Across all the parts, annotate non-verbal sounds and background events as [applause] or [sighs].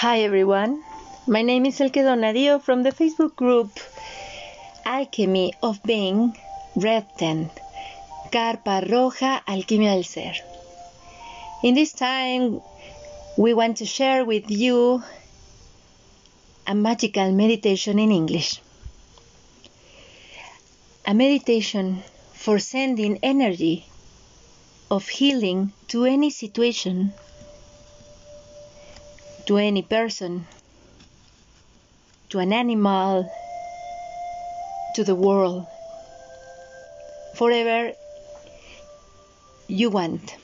Hi everyone, my name is Elke Donadio from the Facebook group Alchemy of Being Red Tent, Carpa Roja Alquimia del Ser. In this time, we want to share with you a magical meditation in English. A meditation for sending energy of healing to any situation to any person, to an animal, to the world, forever you want.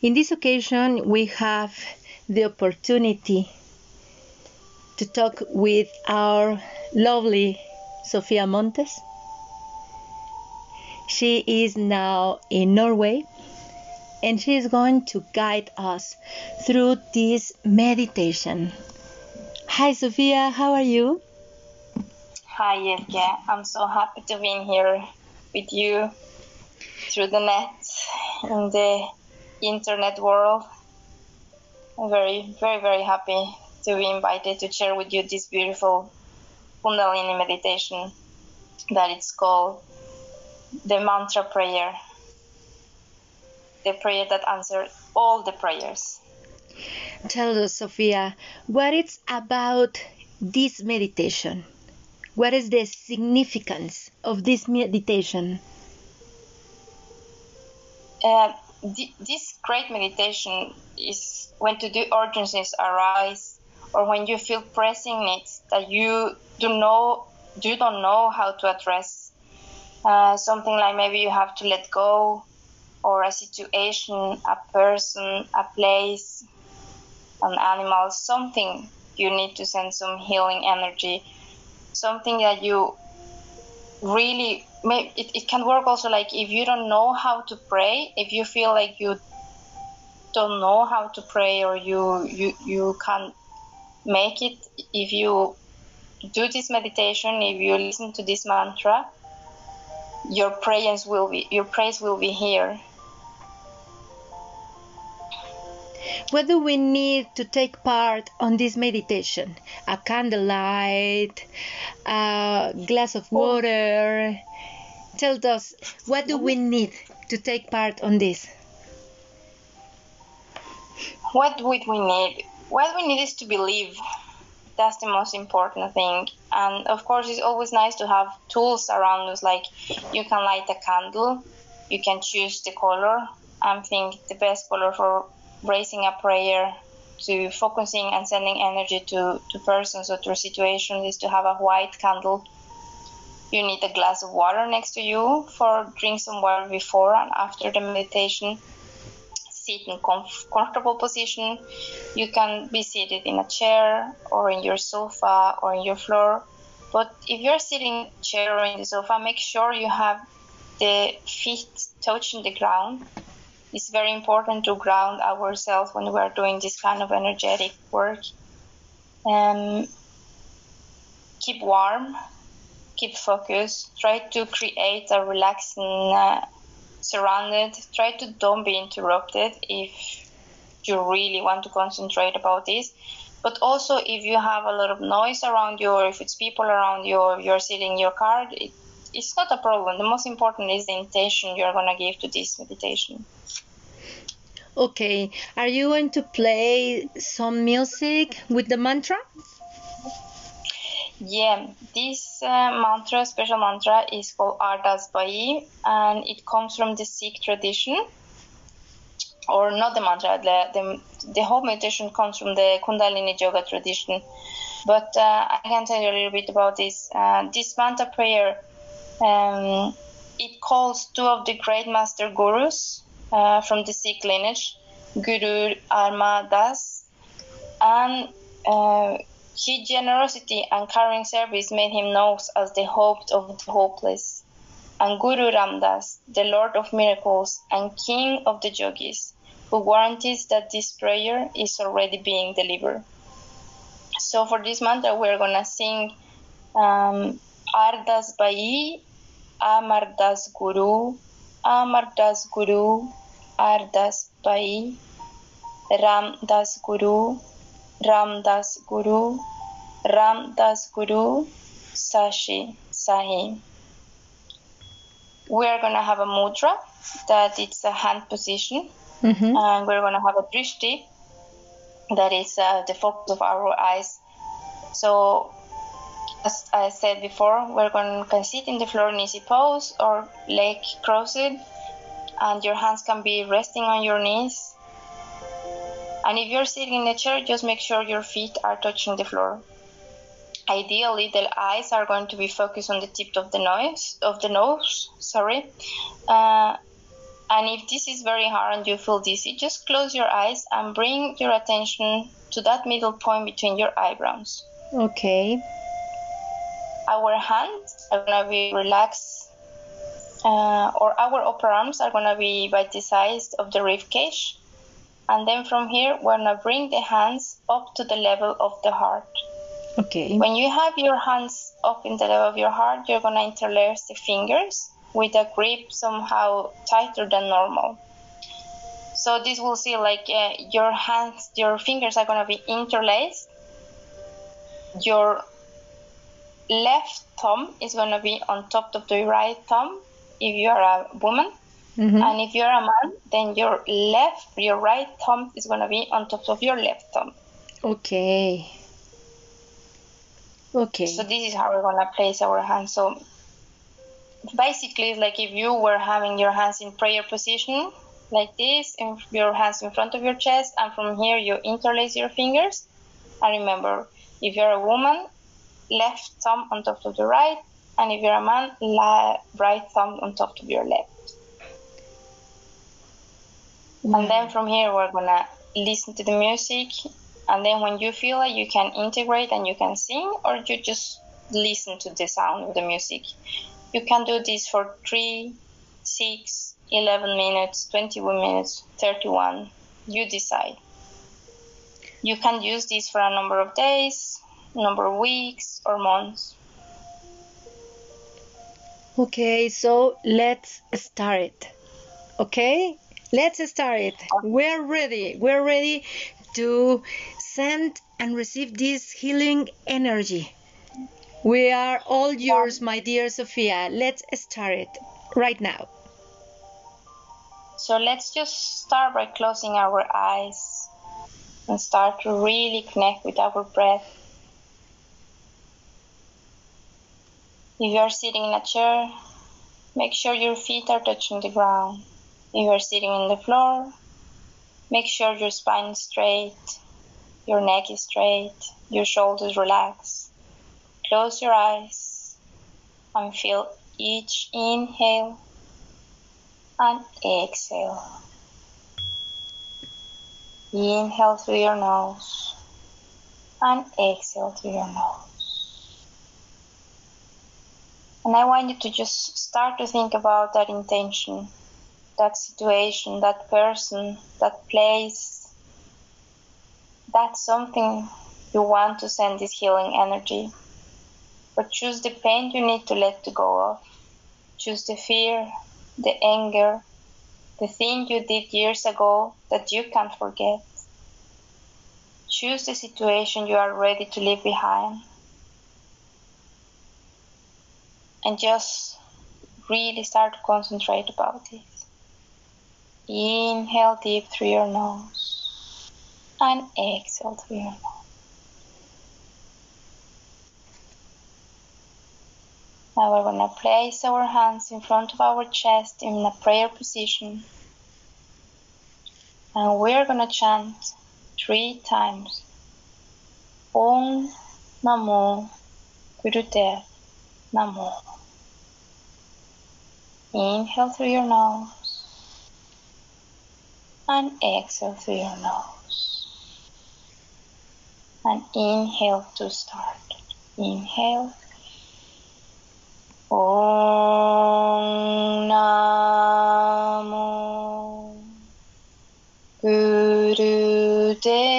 In this occasion, we have the opportunity to talk with our lovely Sofia Montes. She is now in Norway and she is going to guide us through this meditation. Hi, Sophia, how are you? Hi, Elke. I'm so happy to be in here with you through the net and the internet world. I'm very, very, very happy to be invited to share with you this beautiful Kundalini meditation that it's called the mantra prayer the prayer that answered all the prayers. Tell us, Sophia, what it's about this meditation? What is the significance of this meditation? Uh, this great meditation is when to do urgencies arise or when you feel pressing needs that you do know you don't know how to address. Uh, something like maybe you have to let go or a situation, a person, a place, an animal, something you need to send some healing energy, something that you really it, it can work also like if you don't know how to pray if you feel like you don't know how to pray or you you you can't make it if you do this meditation if you listen to this mantra your prayers will be your praise will be here What do we need to take part on this meditation? A candlelight, a glass of oh. water. Tell us, what do we need to take part on this? What would we need? What we need is to believe. That's the most important thing. And of course, it's always nice to have tools around us. Like you can light a candle, you can choose the color. I think the best color for raising a prayer to focusing and sending energy to, to persons or to situations is to have a white candle. You need a glass of water next to you for drink some water before and after the meditation. Sit in comf- comfortable position. You can be seated in a chair or in your sofa or in your floor. But if you're sitting in a chair or in the sofa, make sure you have the feet touching the ground it's very important to ground ourselves when we're doing this kind of energetic work. Um, keep warm, keep focused, try to create a relaxing uh, surrounded. Try to don't be interrupted if you really want to concentrate about this. But also, if you have a lot of noise around you, or if it's people around you, or you're sitting in your car, it, it's not a problem. The most important is the intention you're going to give to this meditation. Okay, are you going to play some music with the mantra? Yeah, this uh, mantra, special mantra, is called Ardas Bai, and it comes from the Sikh tradition, or not the mantra. The the, the whole meditation comes from the Kundalini Yoga tradition. But uh, I can tell you a little bit about this. Uh, this mantra prayer, um, it calls two of the great master gurus uh, from the Sikh lineage, Guru Amar Das, and uh, his generosity and caring service made him known as the hope of the hopeless. And Guru Ram Das, the Lord of miracles and King of the yogis, who guarantees that this prayer is already being delivered. So for this mantra, we're gonna sing um, Ardas Bai, Amardas Guru, Amardas Guru, Ardas Bai. Ram Das Guru, Ram Das Guru, Ram Das Guru, Sashi Sahi. We are going to have a mudra that it's a hand position, Mhm. and we're going to have a drishti that is uh, the focus of our eyes. So, as I said before, we're going to sit in the floor in easy pose or leg crossed, and your hands can be resting on your knees. And if you're sitting in a chair, just make sure your feet are touching the floor. Ideally, the eyes are going to be focused on the tip of the nose. Of the nose, sorry. Uh, and if this is very hard and you feel dizzy, just close your eyes and bring your attention to that middle point between your eyebrows. Okay. Our hands are going to be relaxed, uh, or our upper arms are going to be by the size of the rib cage. And then from here, we're going to bring the hands up to the level of the heart. Okay. When you have your hands up in the level of your heart, you're going to interlace the fingers with a grip somehow tighter than normal. So this will see like uh, your hands, your fingers are going to be interlaced. Your left thumb is going to be on top of the right thumb if you are a woman. Mhm. And if you're a man, then your left, your right thumb is going to be on top of your left thumb. Okay. Okay. So this is how we're gonna place our hands. So basically, it's like if you were having your hands in prayer position, like this, and your hands in front of your chest, and from here you interlace your fingers. And remember, if you're a woman, left thumb on top of the right, and if you're a man, la- right thumb on top of your left. And mm. then from here, we're gonna listen to the music. And then when you feel it, you can integrate and you can sing, or you just listen to the sound of the music. You can do this for 3, 6, 11 minutes, 21 minutes, 31. You decide. You can use this for a number of days, number of weeks, or months. Okay, so let's start it. Okay? Let's start it. We're ready. We're ready to send and receive this healing energy. We are all yours, my dear Sophia. Let's start it right now. So let's just start by closing our eyes and start to really connect with our breath. If you are sitting in a chair, make sure your feet are touching the ground. If you are sitting on the floor, make sure your spine is straight, your neck is straight, your shoulders relaxed. Close your eyes and feel each inhale and exhale. Inhale through your nose and exhale through your nose. And I want you to just start to think about that intention, that situation, that person, that place, that something you want to send this healing energy. But choose the pain you need to let go of. Choose the fear, the anger, the thing you did years ago that you can't forget. Choose the situation you are ready to leave behind. And just really start to concentrate about it. Inhale deep through your nose and exhale through your nose. Now we're going to place our hands in front of our chest in a prayer position. And we're going to chant three times Om Namo Gurudev Namo. Inhale through your nose and exhale through your nose. And inhale to start. Inhale. Om Namo Gurudev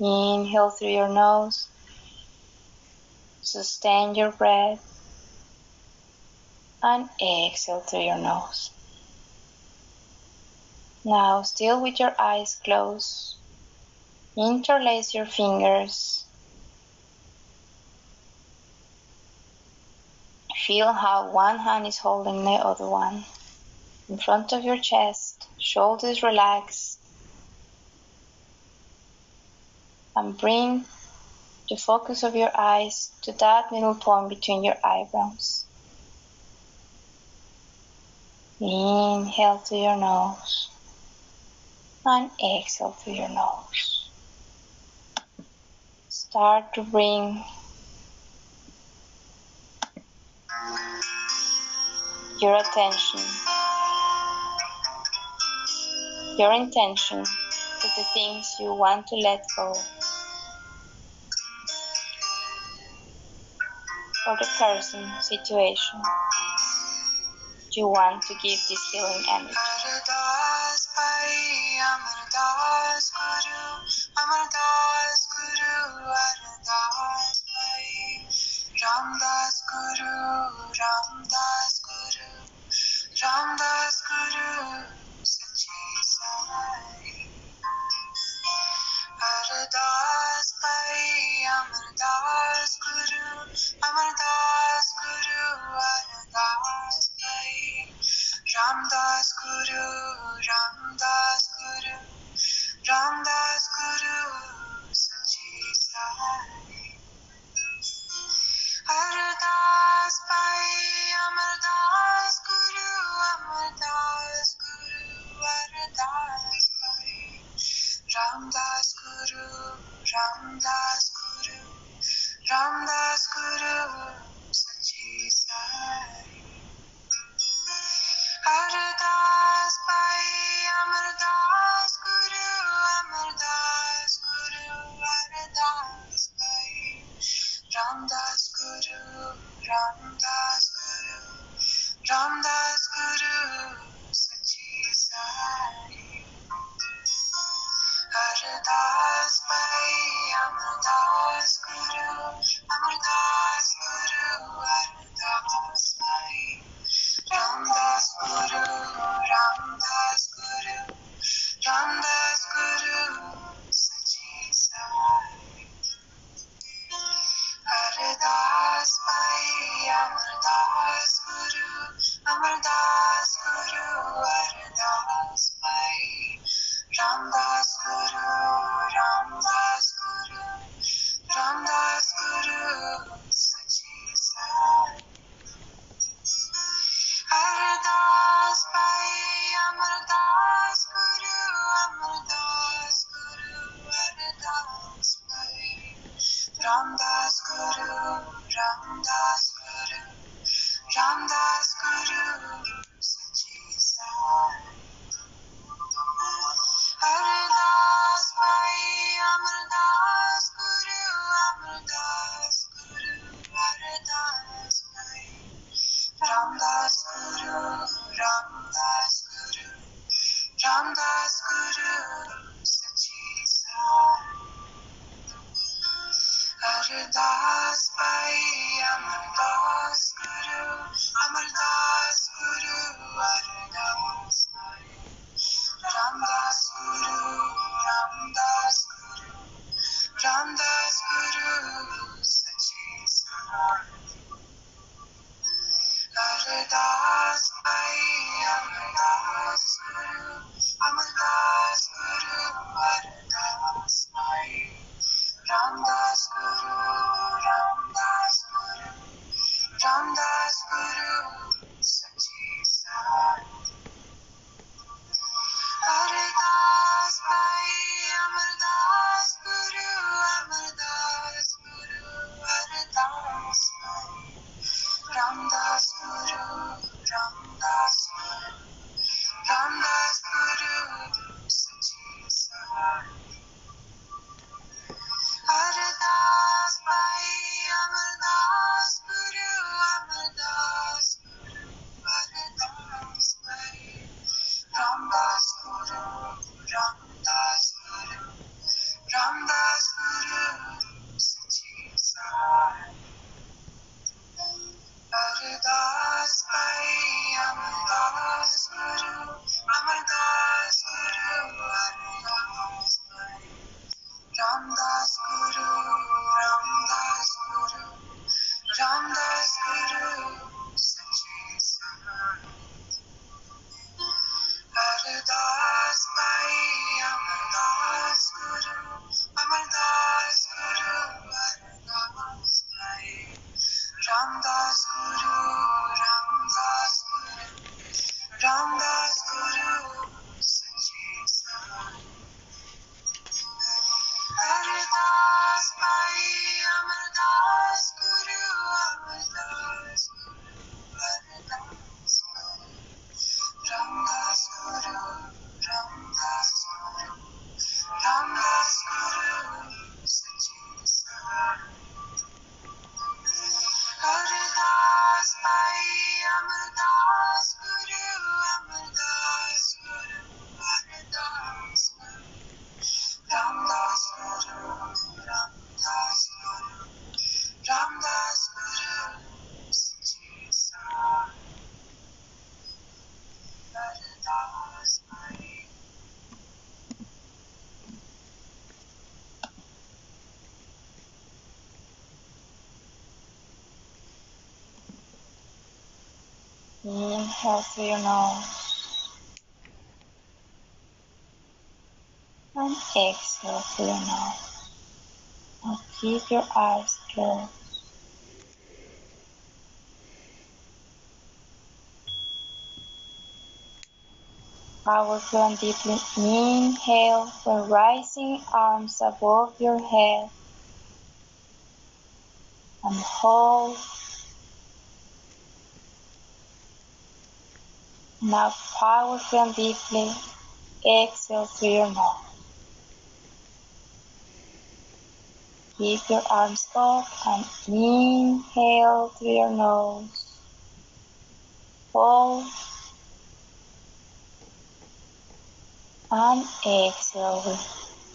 Inhale through your nose. Sustain your breath and exhale through your nose. Now, still with your eyes closed, interlace your fingers. Feel how one hand is holding the other one. In front of your chest, shoulders relaxed. And bring the focus of your eyes to that middle point between your eyebrows. Inhale through your nose and exhale through your nose. Start to bring your attention, your intention to the things you want to let go. Or the person, situation you want to give this healing energy. Ramdas Inhale through your nose. And exhale through your nose. Now keep your eyes closed. Powerful and deeply inhale when rising arms above your head. And hold Now powerfully and deeply exhale through your nose. Keep your arms up and inhale through your nose. Hold and exhale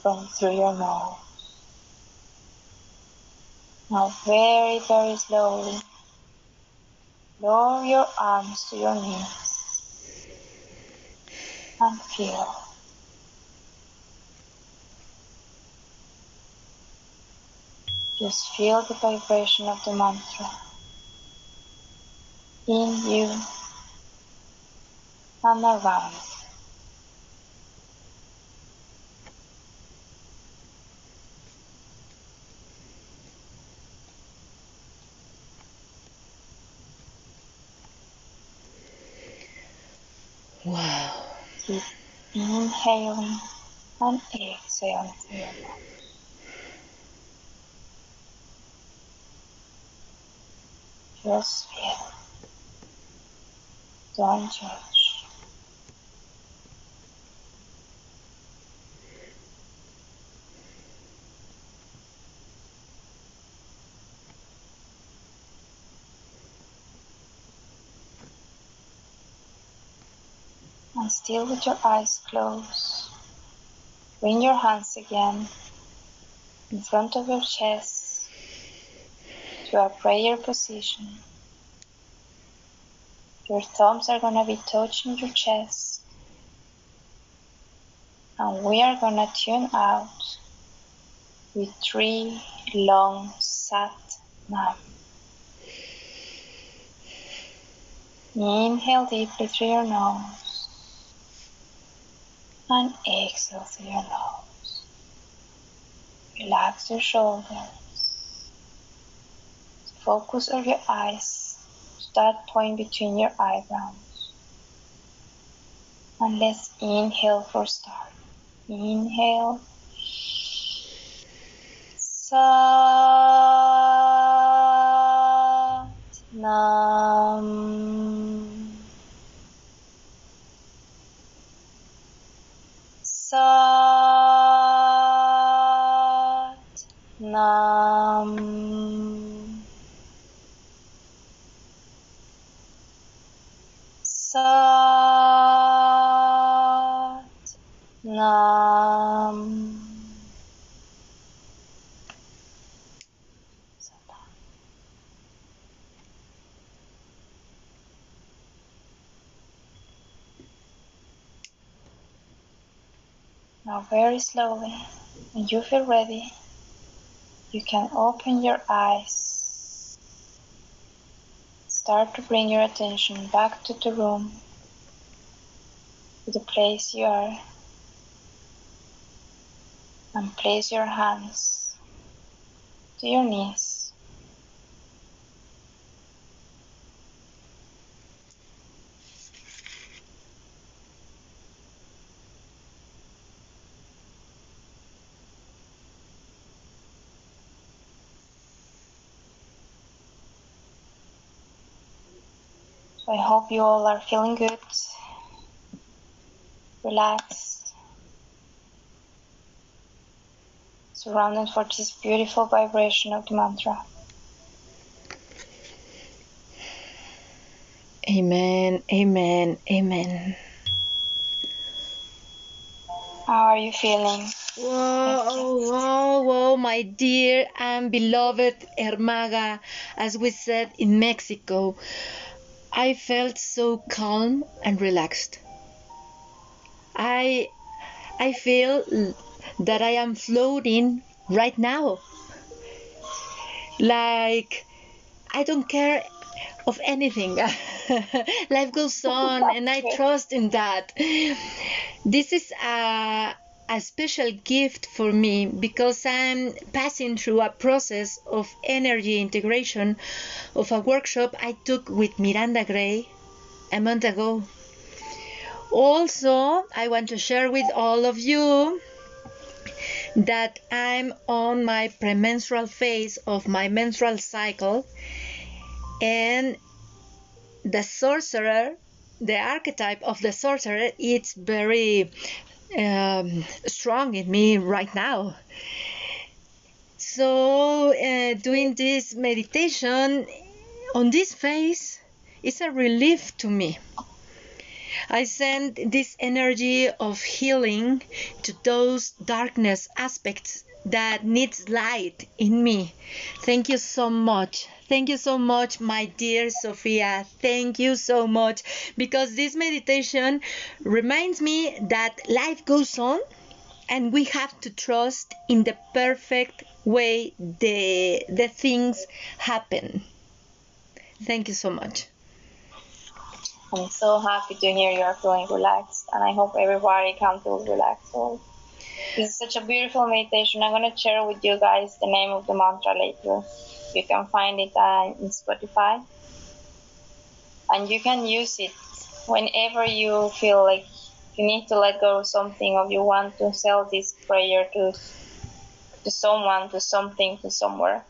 from through your nose. Now very, very slowly lower your arms to your knees and feel. Just feel the vibration of the mantra in you and around. Inhaling and exhaling. Just feel. Don't judge. And still with your eyes closed, bring your hands again in front of your chest to a prayer position. Your thumbs are going to be touching your chest. And we are going to tune out with three long sat nam. Inhale deeply through your nose and exhale through your nose. Relax your shoulders. Focus on your eyes to that point between your eyebrows. And let's inhale for start. Inhale. Sat Nam. Nam. Sat Nam. Now, very slowly, when you feel ready, you can open your eyes. Start to bring your attention back to the room, to the place you are, and place your hands to your knees. So I hope you all are feeling good, relaxed, surrounded for this beautiful vibration of the mantra. Amen, amen, amen. How are you feeling? Whoa, whoa, whoa, my dear and beloved Hermaga, as we said in Mexico, I felt so calm and relaxed. I, I feel that I am floating right now. Like, I don't care of anything. [laughs] Life goes on, and I [laughs] trust in that. This is a, a special gift for me because I'm passing through a process of energy integration of a workshop I took with Miranda Gray a month ago. Also, I want to share with all of you that I'm on my premenstrual phase of my menstrual cycle and the sorcerer the archetype of the sorcerer it's very um, strong in me right now so uh, doing this meditation on this phase is a relief to me I send this energy of healing to those darkness aspects that needs light in me. Thank you so much. Thank you so much, my dear Sophia. Thank you so much because this meditation reminds me that life goes on and we have to trust in the perfect way the the things happen. Thank you so much. I'm so happy to hear you are feeling relaxed, and I hope everybody can feel relaxed. So, this is such a beautiful meditation. I'm going to share with you guys the name of the mantra later. You can find it uh, in Spotify, and you can use it whenever you feel like you need to let go of something, or you want to sell this prayer to to someone, to something, to somewhere.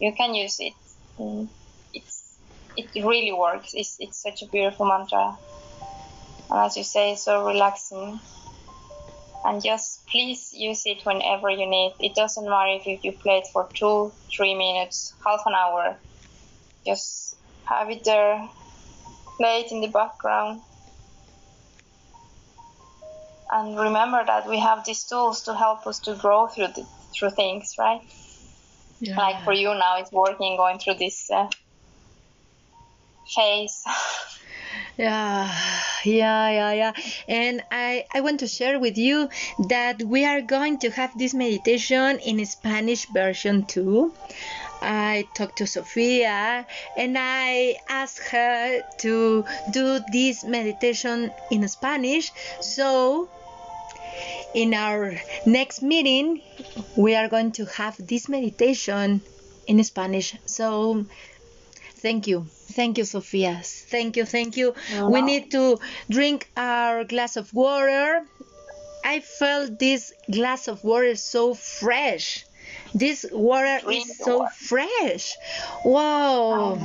You can use it. Mm, It's it really works. It's, it's such a beautiful mantra. And as you say, it's so relaxing. And just please use it whenever you need. It doesn't matter if you, play it for two, three minutes, half an hour. Just have it there, play it in the background. And remember that we have these tools to help us to grow through the, through things, right? Like for you now, it's working going through this uh, phase. [laughs] Yeah, [sighs] yeah, yeah, yeah. And I, I want to share with you that we are going to have this meditation in Spanish version too. I talked to Sofia and I asked her to do this meditation in Spanish. So, in our next meeting, we are going to have this meditation in Spanish. So, thank you. Thank you, Sofia. Thank you, thank you. We need to drink our glass of water. I felt this glass of water so fresh. This water Drink is so water. fresh. Wow.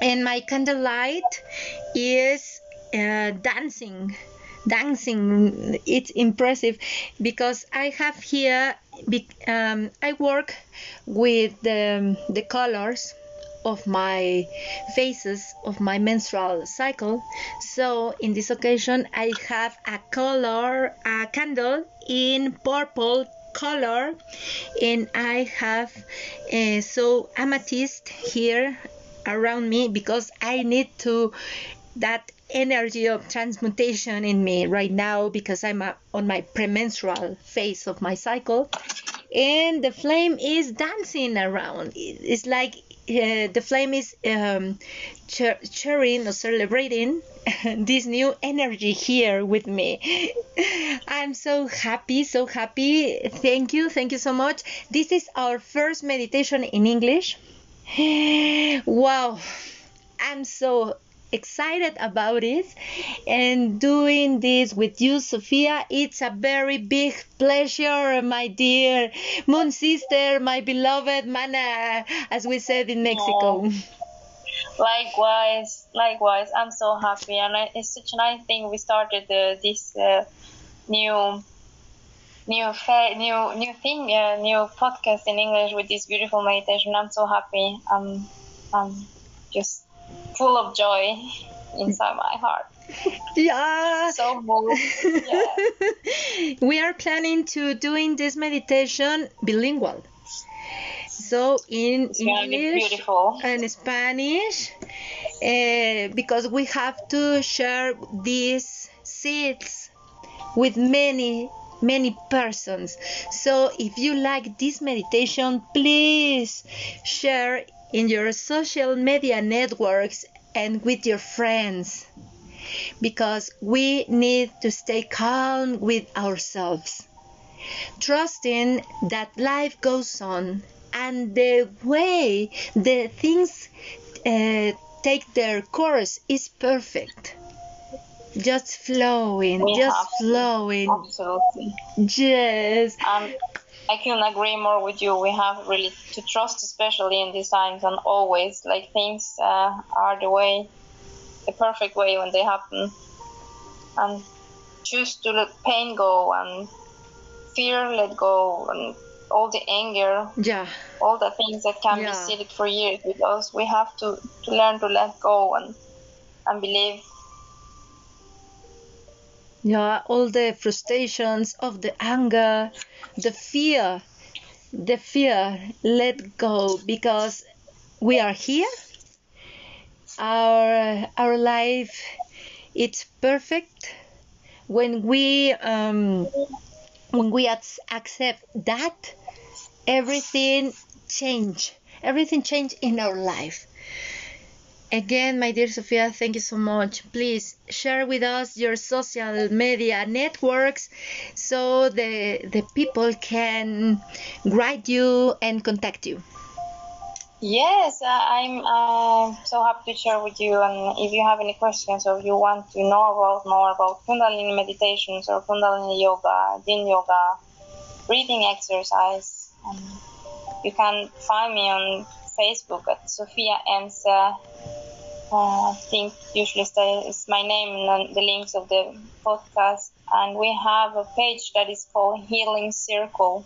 And my candlelight is uh, dancing. Dancing. It's impressive because I have here, um, I work with the, the colors of my phases of my menstrual cycle. So in this occasion, I have a color, a candle in purple color, and I have uh, so amethyst here around me because I need to that energy of transmutation in me right now because I'm uh, on my premenstrual phase of my cycle and the flame is dancing around it's like uh, the flame is um, cheer- cheering or celebrating [laughs] this new energy here with me. [laughs] I'm so happy so happy. Thank you thank you so much. This is our first meditation in english. [gasps] Wow i'm so excited about it and doing this with you sophia it's a very big pleasure my dear moon sister my beloved mana as we said in mexico Likewise, likewise. I'm so happy, and it's such a nice thing. We started uh, this uh, new, new, fa- new, new thing, uh, new podcast in English with this beautiful meditation. I'm so happy. I'm, I'm just full of joy inside my heart. Yeah. So moved. Yeah. we are planning to doing this meditation bilingual. So in It's gonna be English beautiful. and Spanish, uh, because we have to share these seeds with many many persons. So if you like this meditation, please share in your social media networks and with your friends because we need to stay calm with ourselves, trusting that life goes on and the way the things uh, take their course is perfect. Just flowing, We just flowing. Absolutely. Yes. Um, I couldn't agree more with you. We have really to trust, especially in these times, and always like things uh, are the way, the perfect way when they happen, and choose to let pain go and fear let go and all the anger, Yeah. all the things that can Yeah. be seated for years because. We have to, to learn to let go and and believe. Yeah, all the frustrations of the anger, the fear, the fear, let go because we are here. Our our life, it's perfect when we um, when we accept that everything change, everything change in our life. Again, my dear Sophia, thank you so much. Please share with us your social media networks so the the people can write you and contact you. Yes, uh, I'm uh, so happy to share with you. And if you have any questions or you want to know about more about Kundalini meditations or Kundalini yoga, Yin yoga, breathing exercise, um, you can find me on Facebook at Sophia Emse. Uh, I think usually is my name and the links of the podcast. And we have a page that is called Healing Circle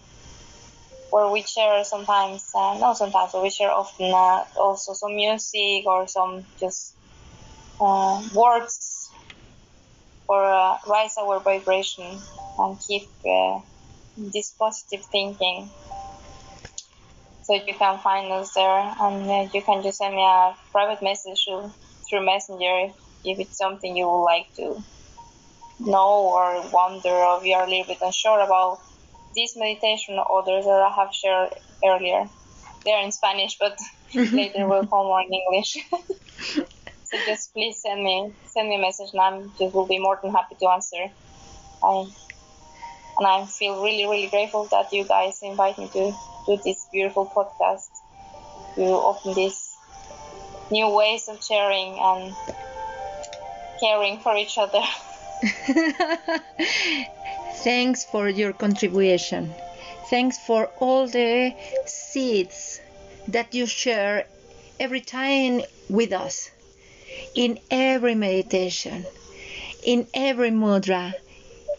where we share sometimes, uh, no, sometimes, we share often uh, also some music or some just uh, words for uh, rise our vibration and keep uh, this positive thinking. So you can find us there, and uh, you can just send me a private message through, Messenger if it's something you would like to know or wonder or you are a little bit unsure about this meditation or others that I have shared earlier. They're in Spanish, but [laughs] later will come more in English. [laughs] so just please send me send me a message, and I'm will be more than happy to answer. I and I feel really really grateful that you guys invite me to do this beautiful podcast to open these new ways of sharing and caring for each other. [laughs] [laughs] Thanks for your contribution. Thanks for all the seeds that you share every time with us. In every meditation, in every mudra,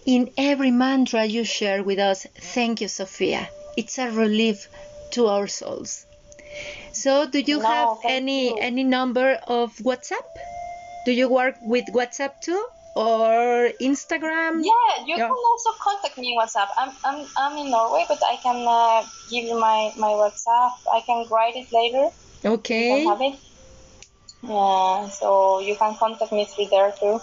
in every mantra you share with us. Thank you, Sophia. It's a relief to our souls. So, do you No, have any you. any number of WhatsApp? Do you work with WhatsApp too, or Instagram? Yeah, you Yeah. can also contact me on WhatsApp. I'm I'm, I'm in Norway, but I can uh, give you my, my WhatsApp. I can write it later. Okay. have it. Yeah, so you can contact me through there too.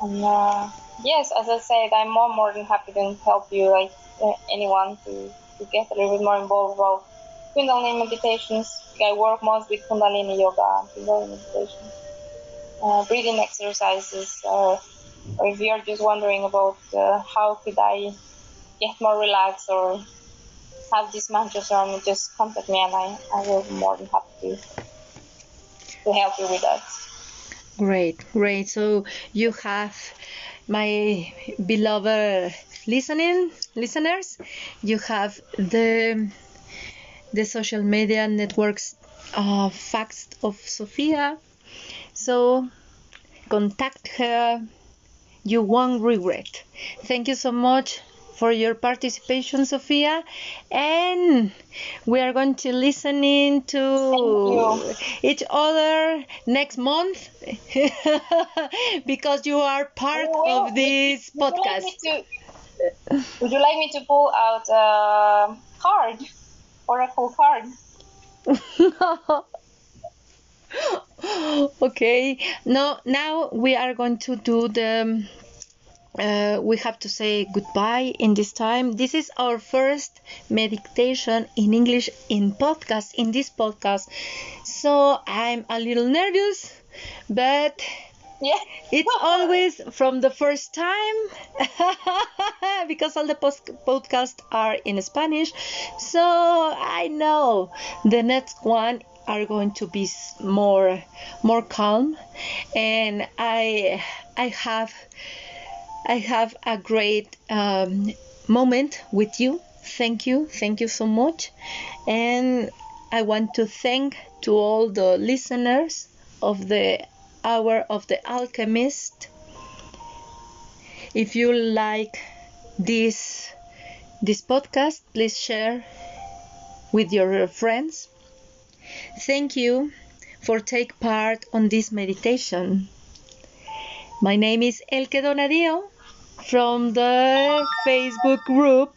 And uh, yes, as I said, I'm more more than happy to help you, like uh, anyone, to, to get a little bit more involved about Kundalini meditations. I work most with Kundalini yoga and Kundalini meditations, uh, breathing exercises, or, or if you're just wondering about uh, how could I get more relaxed or have these mantras on just contact me and I, I will be more than happy to, to help you with that. Great, great. So you have my beloved listening listeners. You have the the social media networks uh, facts of Sophia. So contact her. You won't regret. Thank you so much for your participation, Sophia. And we are going to listen in to each other next month [laughs] because you are part Well, of this Would you like podcast. to, would you like me to pull out a card? Oracle card? [laughs] okay no now we are going to do the uh, we have to say goodbye in this time this is our first meditation in english in podcast in this podcast so i'm a little nervous but Yeah. it's [laughs] always from the first time [laughs] because all the post- podcasts are in Spanish. So I know the next one are going to be more more calm, and I I have I have a great um, moment with you. Thank you, thank you so much, and I want to thank to all the listeners of the Hour of the Alchemist. If you like this this podcast, please share with your friends. Thank you for take part on this meditation. My name is Elke Donadio from the Facebook group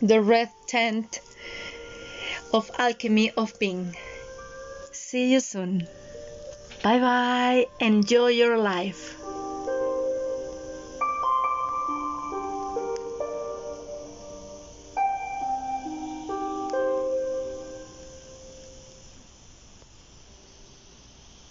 The Red Tent of Alchemy of Being. See you soon. Bye bye. Enjoy your life.